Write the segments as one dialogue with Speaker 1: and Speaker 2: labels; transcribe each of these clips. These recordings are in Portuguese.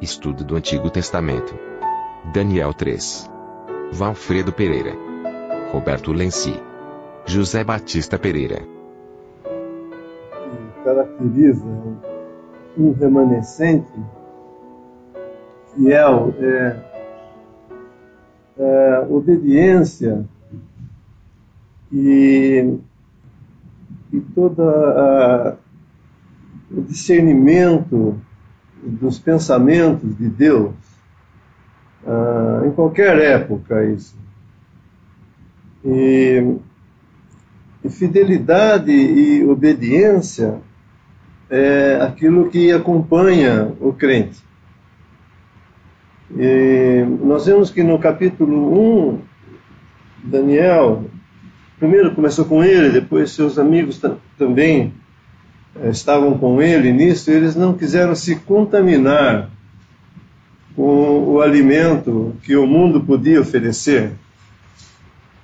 Speaker 1: Estudo do Antigo Testamento. Daniel 3. Valfredo Pereira. Roberto Lenci. José Batista Pereira.
Speaker 2: Caracteriza um remanescente fiel é, é obediência e, e toda a, o discernimento dos pensamentos de Deus ah, em qualquer época isso. E, e fidelidade e obediência é aquilo que acompanha o crente. E nós vemos que no capítulo 1, Daniel, primeiro começou com ele, depois seus amigos também estavam com ele nisso, eles não quiseram se contaminar com o alimento que o mundo podia oferecer.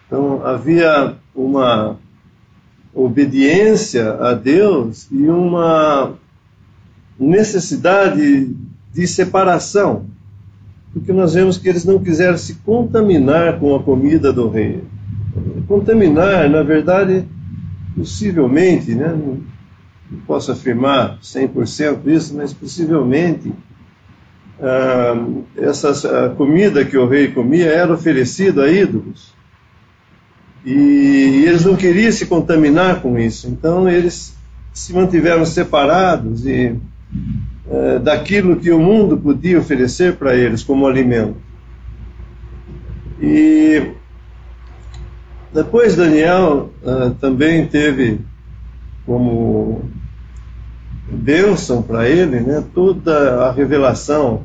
Speaker 2: Então havia uma obediência a Deus e uma necessidade de separação porque nós vemos que eles não quiseram se contaminar com a comida do rei. Contaminar, na verdade, possivelmente, né, não, posso afirmar 100% isso, mas possivelmente ah, essa comida que o rei comia era oferecida a ídolos. E, eles não queriam se contaminar com isso, então eles se mantiveram separados e é, daquilo que o mundo podia oferecer para eles como alimento. E depois Daniel uh, também teve como bênção para ele né, toda a revelação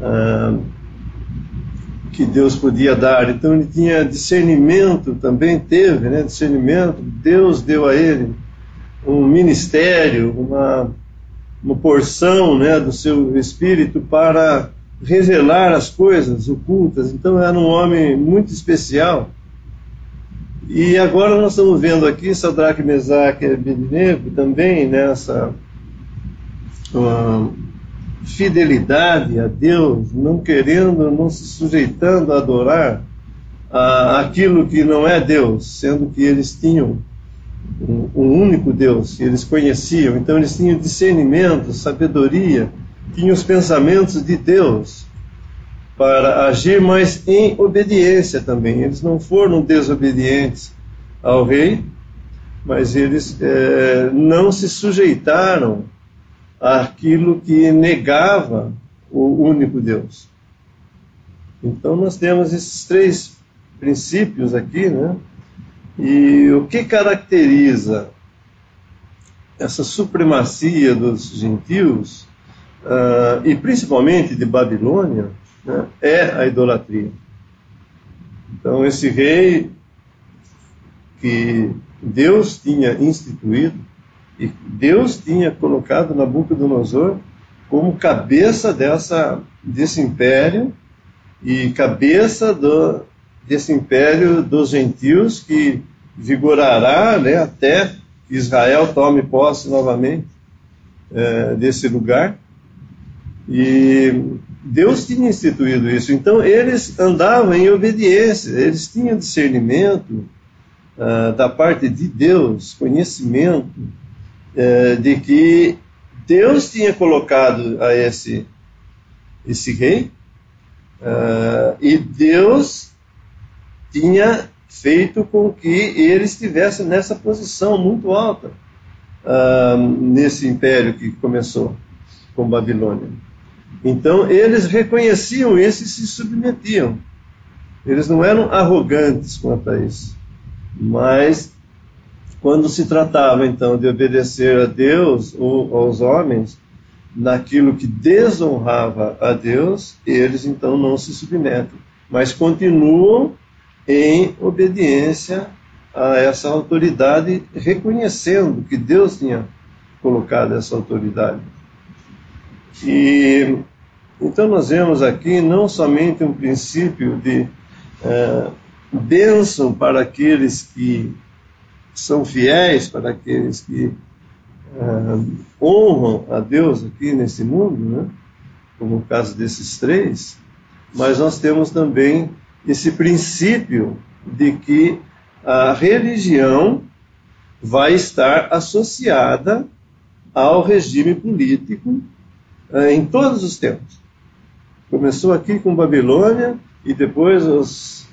Speaker 2: uh, que Deus podia dar. Então ele tinha discernimento, também teve né, discernimento. Deus deu a ele um ministério, uma uma porção né, do seu espírito para revelar as coisas ocultas. Então era um homem muito especial. E agora nós estamos vendo aqui Sadraque, Mesaque e Abednego também nessa fidelidade a Deus, não querendo, não se sujeitando a adorar a, aquilo que não é Deus, sendo que eles tinham um, um único Deus, eles conheciam, então eles tinham discernimento, sabedoria, tinham os pensamentos de Deus para agir, mas em obediência também. Eles não foram desobedientes ao rei, mas eles é, não se sujeitaram àquilo que negava o único Deus. Então nós temos esses três princípios aqui, né? E o que caracteriza essa supremacia dos gentios, uh, e principalmente de Babilônia, né, é a idolatria. Então, esse rei que Deus tinha instituído, e Deus tinha colocado Nabucodonosor como cabeça dessa, desse império e cabeça do, desse império dos gentios que vigorará né, até Israel tome posse novamente é, desse lugar. E Deus tinha instituído isso, então eles andavam em obediência, eles tinham discernimento uh, da parte de Deus, conhecimento uh, de que Deus tinha colocado a esse, esse rei, uh, e Deus tinha feito com que ele estivesse nessa posição muito alta uh, nesse império que começou com Babilônia. Então eles reconheciam isso e se submetiam. Eles não eram arrogantes quanto a isso, mas quando se tratava então de obedecer a Deus ou aos homens, naquilo que desonrava a Deus, eles então não se submetem, mas continuam em obediência a essa autoridade, reconhecendo que Deus tinha colocado essa autoridade. E então nós vemos aqui não somente um princípio de é, bênção para aqueles que são fiéis, para aqueles que é, honram a Deus aqui nesse mundo, né? como o caso desses três, mas nós temos também esse princípio de que a religião vai estar associada ao regime político eh, em todos os tempos. Começou aqui com Babilônia e depois os,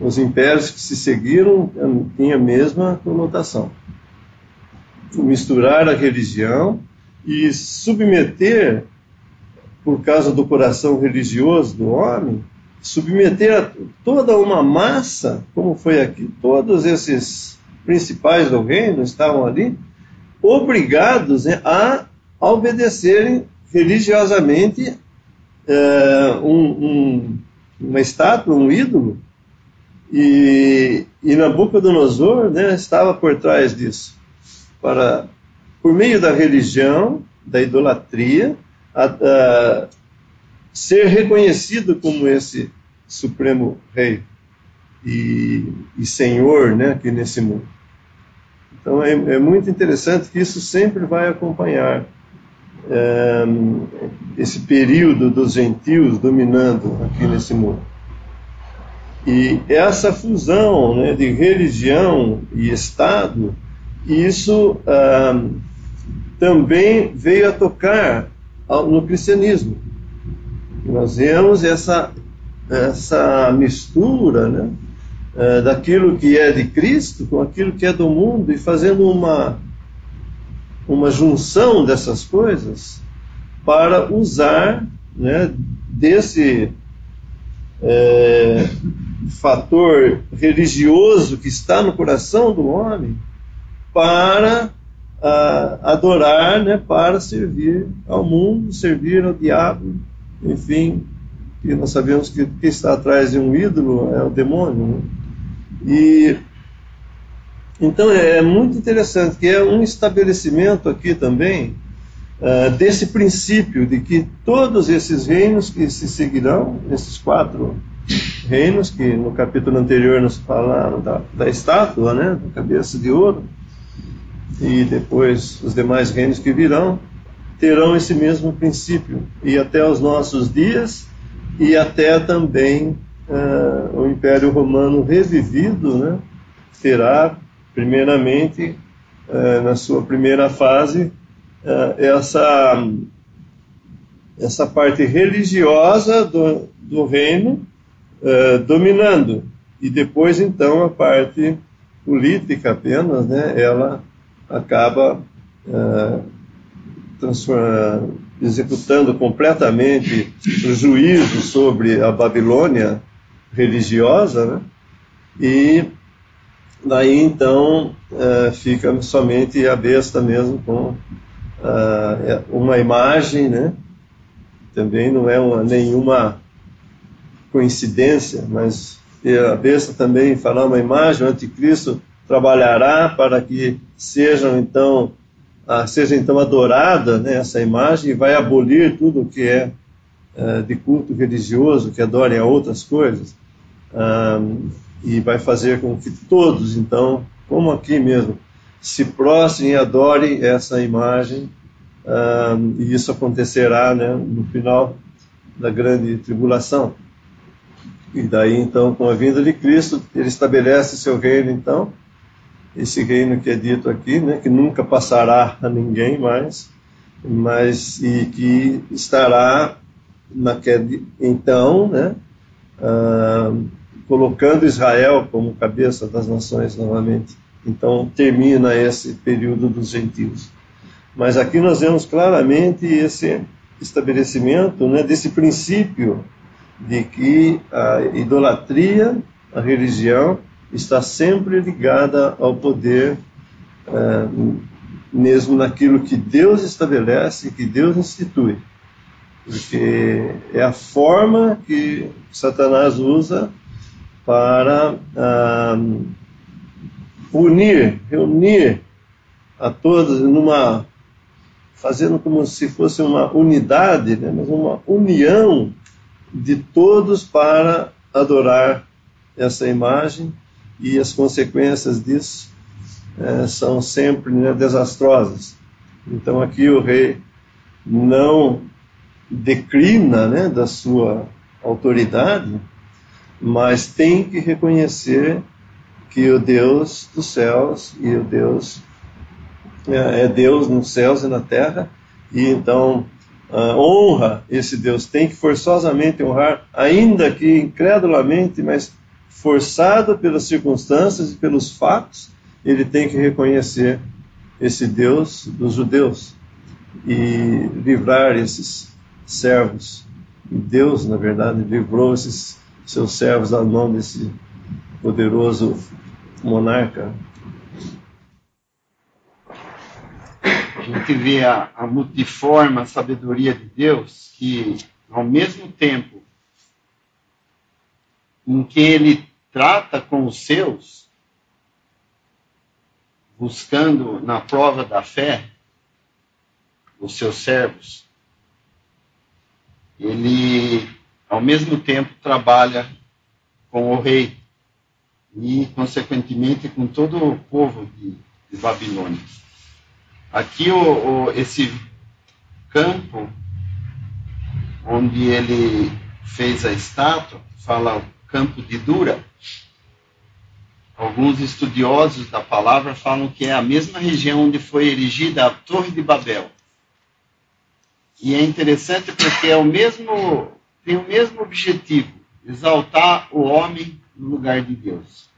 Speaker 2: os impérios que se seguiram tinham a mesma conotação. Misturar a religião e submeter, por causa do coração religioso do homem, submeter a toda uma massa, como foi aqui, todos esses principais do reino estavam ali, obrigados né, a obedecerem religiosamente é, um, um, uma estátua, um ídolo, e, e Nabucodonosor né, estava por trás disso, para, por meio da religião, da idolatria, a, a ser reconhecido como esse supremo rei e, e senhor né, aqui nesse mundo. Então é, é, muito interessante que isso sempre vai acompanhar esse período dos gentios dominando aqui nesse mundo. E essa fusão né, de religião e Estado, isso ah, também veio a tocar no cristianismo. Nós vemos essa, essa mistura né, eh, daquilo que é de Cristo com aquilo que é do mundo e fazendo uma, uma junção dessas coisas para usar né, desse é, fator religioso que está no coração do homem para a, adorar, né, para servir ao mundo, servir ao diabo, enfim, e nós sabemos que o que está atrás de um ídolo é o demônio. Né? E então é, é muito interessante que é um estabelecimento aqui também uh, desse princípio de que todos esses reinos que se seguirão, esses quatro reinos que no capítulo anterior nos falaram da, da estátua, né, da cabeça de ouro, e depois os demais reinos que virão, terão esse mesmo princípio. E até os nossos dias, e até também uh, o Império Romano revivido, né, terá primeiramente, é, na sua primeira fase, é, essa, essa parte religiosa do, do reino é, dominando, e depois, então, a parte política apenas, né, ela acaba executando completamente o juízo sobre a Babilônia religiosa, né, e Daí então uh, fica somente a besta mesmo com uh, uma imagem, né? Também não é uma, nenhuma coincidência, mas a besta também fará uma imagem, o anticristo trabalhará para que sejam então uh, seja então adorada né, essa imagem e vai abolir tudo o que é de culto religioso, que adorem a outras coisas e vai fazer com que todos, então, como aqui mesmo, se prostrem e adorem essa imagem, um, e isso acontecerá né, no final da grande tribulação. E daí, então, com a vinda de Cristo, ele estabelece seu reino, então, esse reino que é dito aqui, né, que nunca passará a ninguém mais, mas e que estará naquele, então, né, uh, colocando Israel como cabeça das nações novamente. Então termina esse período dos gentios. Mas aqui nós vemos claramente esse estabelecimento né, desse princípio de que a idolatria, a religião, está sempre ligada ao poder, é, mesmo naquilo que Deus estabelece, que Deus institui. Porque é a forma que Satanás usa para unir, reunir a todos numa fazendo como se fosse uma unidade, né, mas uma união de todos para adorar essa imagem e as consequências disso é, são sempre né, desastrosas. Então aqui o rei não declina né, da sua autoridade, mas tem que reconhecer que o Deus dos céus e o Deus é, é Deus nos céus e na terra, e então uh, honra esse Deus, tem que forçosamente honrar, ainda que incredulamente, mas forçado pelas circunstâncias e pelos fatos, ele tem que reconhecer esse Deus dos judeus e livrar esses servos. E Deus, na verdade, livrou esses seus servos da mão desse poderoso monarca.
Speaker 3: A gente vê a, a multiforme sabedoria de Deus que, ao mesmo tempo em que ele trata com os seus, buscando na prova da fé os seus servos, ele, ao mesmo tempo, trabalha com o rei e, consequentemente, com todo o povo de, de Babilônia. Aqui, o, o, esse campo onde ele fez a estátua, fala o campo de Dura. Alguns estudiosos da palavra falam que é a mesma região onde foi erigida a Torre de Babel. E é interessante porque é o mesmo, tem o mesmo objetivo, exaltar o homem no lugar de Deus.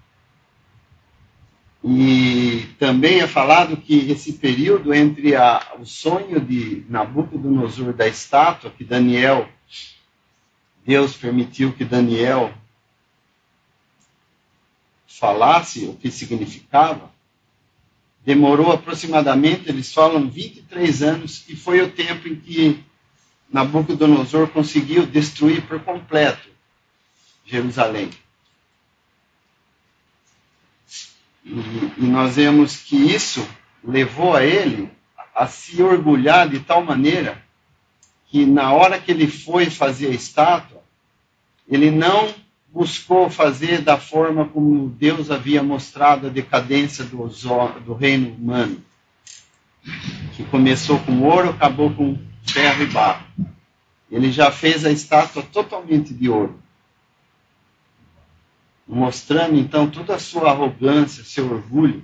Speaker 3: E também é falado que esse período entre a, o sonho de Nabucodonosor da estátua, que Daniel, Deus permitiu que Daniel falasse o que significava, demorou aproximadamente, eles falam, 23 anos, e foi o tempo em que Nabucodonosor conseguiu destruir por completo Jerusalém. E, nós vemos que isso levou a ele a se orgulhar de tal maneira que na hora que ele foi fazer a estátua, ele não buscou fazer da forma como Deus havia mostrado a decadência do, do reino humano, que começou com ouro, acabou com ferro e barro. Ele já fez a estátua totalmente de ouro, mostrando então toda a sua arrogância, seu orgulho.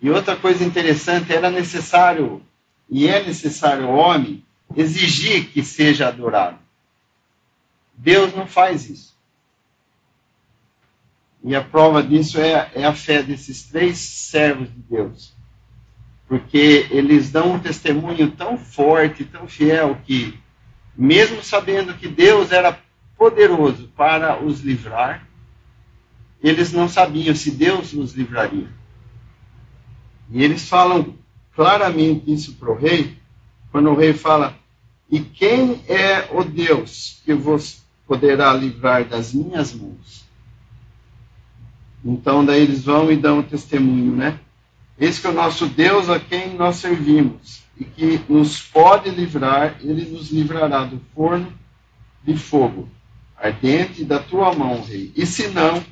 Speaker 3: E outra coisa interessante, era necessário, e é necessário ao homem, exigir que seja adorado. Deus não faz isso. E a prova disso é, é a fé desses três servos de Deus. Porque eles dão um testemunho tão forte, tão fiel, que, mesmo sabendo que Deus era poderoso para os livrar, eles não sabiam se Deus os livraria. E eles falam claramente isso para o rei, quando o rei fala: E quem é o Deus que vos poderá livrar das minhas mãos. Então daí eles vão e dão o testemunho, né? Esse que o nosso Deus a quem nós servimos e que nos pode livrar, ele nos livrará do forno de fogo ardente da tua mão, rei. E se não,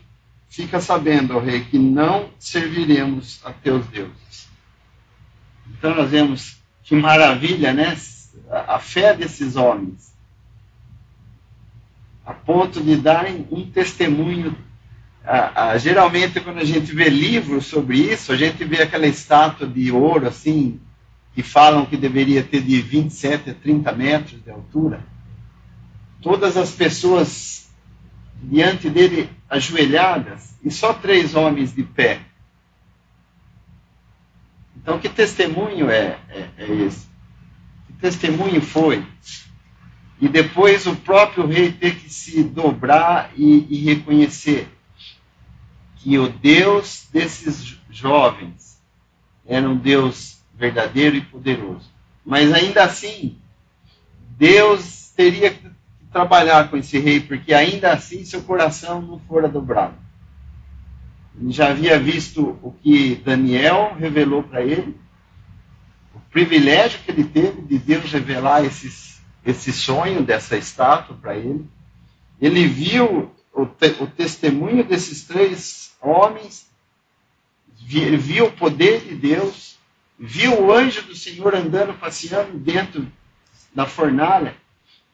Speaker 3: fica sabendo, ó rei, que não serviremos a teus deuses. Então nós vemos que maravilha, né? A fé desses homens a ponto de darem um testemunho. Ah, ah, geralmente, quando a gente vê livros sobre isso, a gente vê aquela estátua de ouro, assim, que falam que deveria ter de 27 a 30 metros de altura. Todas as pessoas diante dele ajoelhadas e só três homens de pé. Então, que testemunho é, é, é esse? Que testemunho foi? e depois o próprio rei ter que se dobrar e, e reconhecer que o Deus desses jovens era um Deus verdadeiro e poderoso. Mas ainda assim, Deus teria que trabalhar com esse rei, porque ainda assim seu coração não fora dobrado. Ele já havia visto o que Daniel revelou para ele, o privilégio que ele teve de Deus revelar esses esse sonho dessa estátua para ele. Ele viu o, te, o, testemunho desses três homens, viu o poder de Deus, viu o anjo do Senhor andando, passeando dentro da fornalha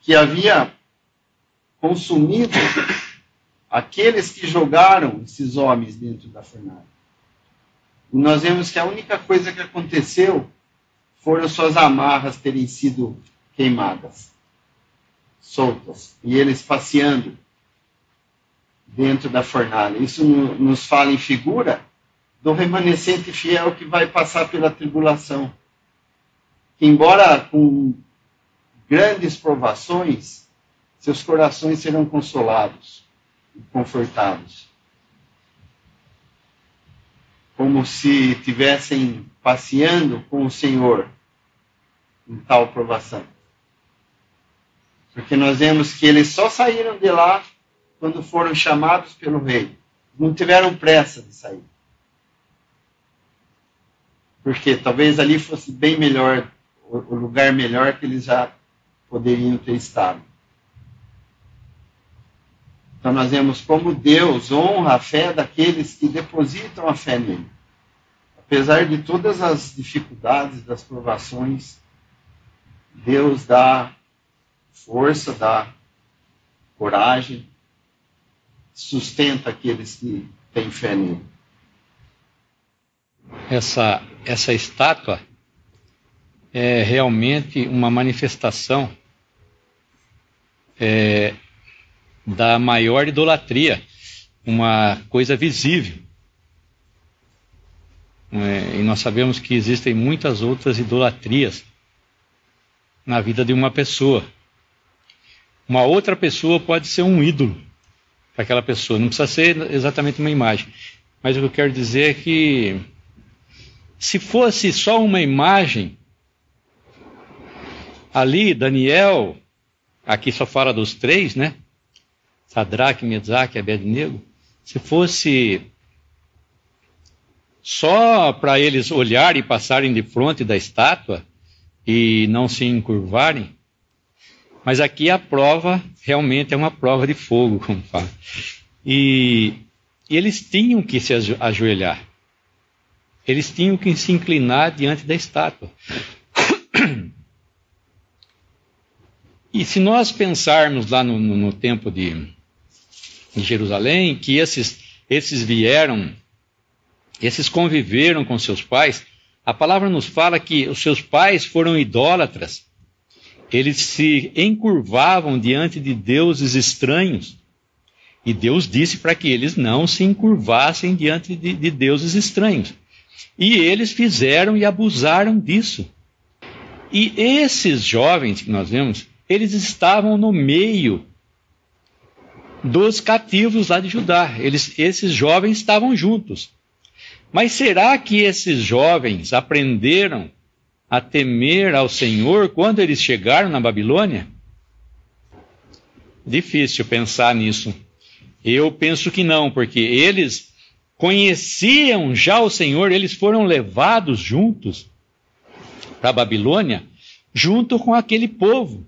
Speaker 3: que havia consumido aqueles que jogaram esses homens dentro da fornalha. E nós vemos que a única coisa que aconteceu foram suas amarras terem sido queimadas, soltas, e eles passeando dentro da fornalha. Isso nos fala em figura do remanescente fiel que vai passar pela tribulação. Que, embora com grandes provações, seus corações serão consolados e confortados. Como se estivessem passeando com o Senhor em tal provação. Porque nós vemos que eles só saíram de lá quando foram chamados pelo rei. Não tiveram pressa de sair. Porque talvez ali fosse bem melhor, o lugar melhor que eles já poderiam ter estado. Então nós vemos como Deus honra a fé daqueles que depositam a fé nele. Apesar de todas as dificuldades, das provações, Deus dá força, dá coragem, sustenta aqueles que têm fé nele.
Speaker 4: Essa, essa estátua é realmente uma manifestação é, da maior idolatria, uma coisa visível. É, e nós sabemos que existem muitas outras idolatrias na vida de uma pessoa. Uma outra pessoa pode ser um ídolo para aquela pessoa, não precisa ser exatamente uma imagem. Mas o que eu quero dizer é que se fosse só uma imagem, ali Daniel, aqui só fala dos três, né? Sadraque, Mesaque e Abednego. Se fosse só para eles olharem e passarem de frente da estátua e não se encurvarem, mas aqui a prova realmente é uma prova de fogo, como fala. E, e eles tinham que se ajoelhar. Eles tinham que se inclinar diante da estátua. E se nós pensarmos lá no, no, no tempo de, de Jerusalém, que esses, esses vieram, esses conviveram com seus pais, a palavra nos fala que os seus pais foram idólatras eles se encurvavam diante de deuses estranhos. E Deus disse para que eles não se encurvassem diante de, de deuses estranhos. E eles fizeram e abusaram disso. E esses jovens que nós vemos, eles estavam no meio dos cativos lá de Judá. Eles, esses jovens estavam juntos. Mas será que esses jovens aprenderam a temer ao Senhor quando eles chegaram na Babilônia? Difícil pensar nisso. Eu penso que não, porque eles conheciam já o Senhor, eles foram levados juntos para a Babilônia, junto com aquele povo.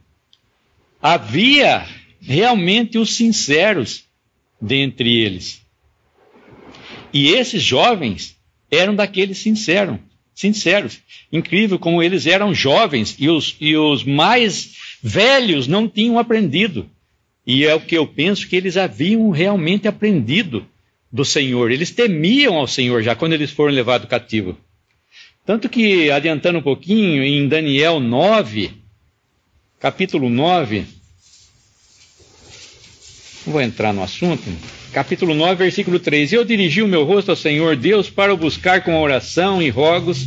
Speaker 4: Havia realmente os sinceros dentre eles. E esses jovens eram daqueles sinceros sinceros. Incrível como eles eram jovens e os, e os mais velhos não tinham aprendido. E é o que eu penso que eles haviam realmente aprendido do Senhor. Eles temiam ao Senhor já quando eles foram levados cativo. Tanto que, adiantando um pouquinho, em Daniel 9, capítulo 9, vou entrar no assunto, capítulo 9, versículo 3. Eu dirigi o meu rosto ao Senhor Deus para o buscar com oração e rogos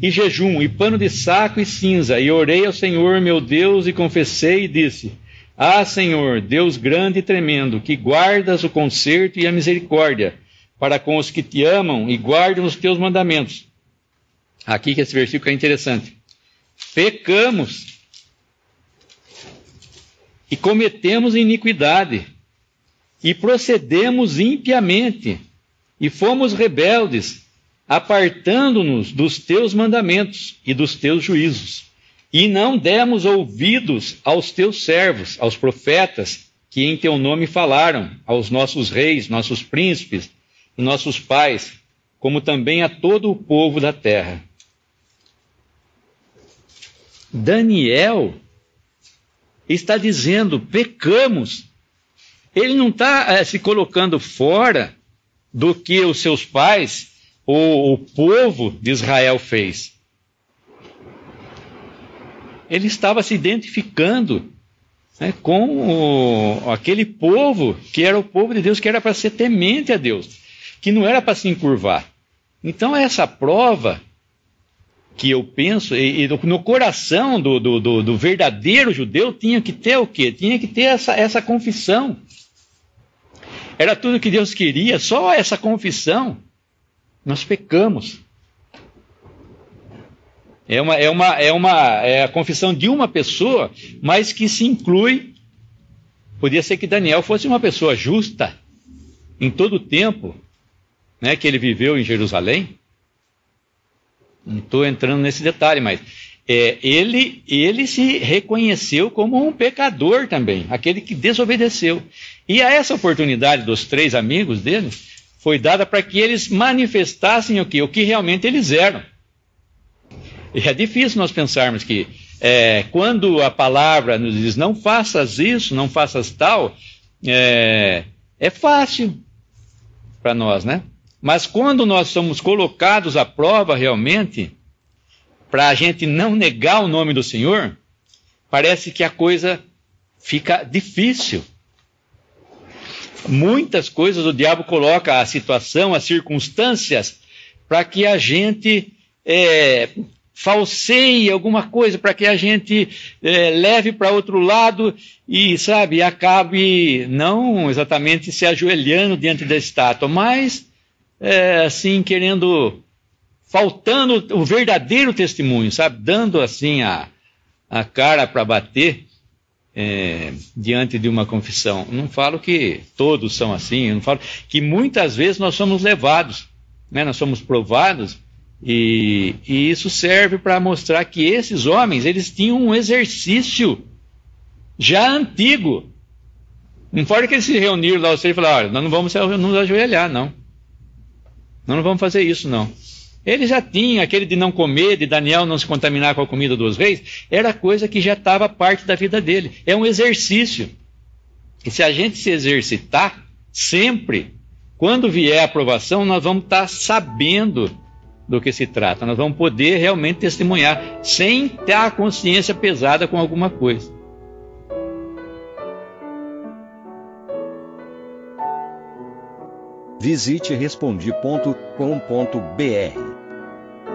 Speaker 4: e jejum e pano de saco e cinza. E orei ao Senhor meu Deus e confessei e disse: Ah, Senhor, Deus grande e tremendo, que guardas o conserto e a misericórdia para com os que te amam e guardam os teus mandamentos. Aqui que esse versículo é interessante. Pecamos e cometemos iniquidade e procedemos impiamente, e fomos rebeldes, apartando-nos dos teus mandamentos e dos teus juízos, e não demos ouvidos aos teus servos, aos profetas, que em teu nome falaram, aos nossos reis, nossos príncipes e nossos pais, como também a todo o povo da terra. Daniel está dizendo: pecamos. Ele não está é, se colocando fora do que os seus pais ou o povo de Israel fez. Ele estava se identificando né, com o, aquele povo que era o povo de Deus, que era para ser temente a Deus, que não era para se encurvar. Então, essa prova que eu penso, e, e no coração do, do, do, do, verdadeiro judeu tinha que ter o quê? Tinha que ter essa, essa confissão. Era tudo que Deus queria, só essa confissão. Nós pecamos. É uma, é uma, é uma é a confissão de uma pessoa, mas que se inclui. Podia ser que Daniel fosse uma pessoa justa em todo o tempo né, que ele viveu em Jerusalém. Não estou entrando nesse detalhe, mas é, ele, ele se reconheceu como um pecador também, aquele que desobedeceu. E a essa oportunidade dos três amigos dele foi dada para que eles manifestassem o que? O que realmente eles eram. E é difícil nós pensarmos que é, quando a palavra nos diz não faças isso, não faças tal, é, é fácil para nós, né? Mas quando nós somos colocados à prova realmente, para a gente não negar o nome do Senhor, parece que a coisa fica difícil. Muitas coisas o diabo coloca a situação, as circunstâncias, para que a gente é, falseie alguma coisa, para que a gente é, leve para outro lado e, sabe, acabe não exatamente se ajoelhando diante da estátua, mas é, assim, querendo, faltando o verdadeiro testemunho, sabe? Dando assim a, a cara para bater é, diante de uma confissão. Não falo que todos são assim, eu não falo que muitas vezes nós somos levados, né? nós somos provados, e, e isso serve para mostrar que esses homens, eles tinham um exercício já antigo. Não fora que eles se reuniram lá e falaram, olha, nós não vamos nos ajoelhar, não. Nós não vamos fazer isso, não. Ele já tinha aquele de não comer, de Daniel não se contaminar com a comida dos reis, era coisa que já estava parte da vida dele. É um exercício. E se a gente se exercitar, sempre, quando vier a aprovação, nós vamos estar sabendo do que se trata. Nós vamos poder realmente testemunhar, sem ter a consciência pesada com alguma coisa.
Speaker 5: Visite respondi.com.br.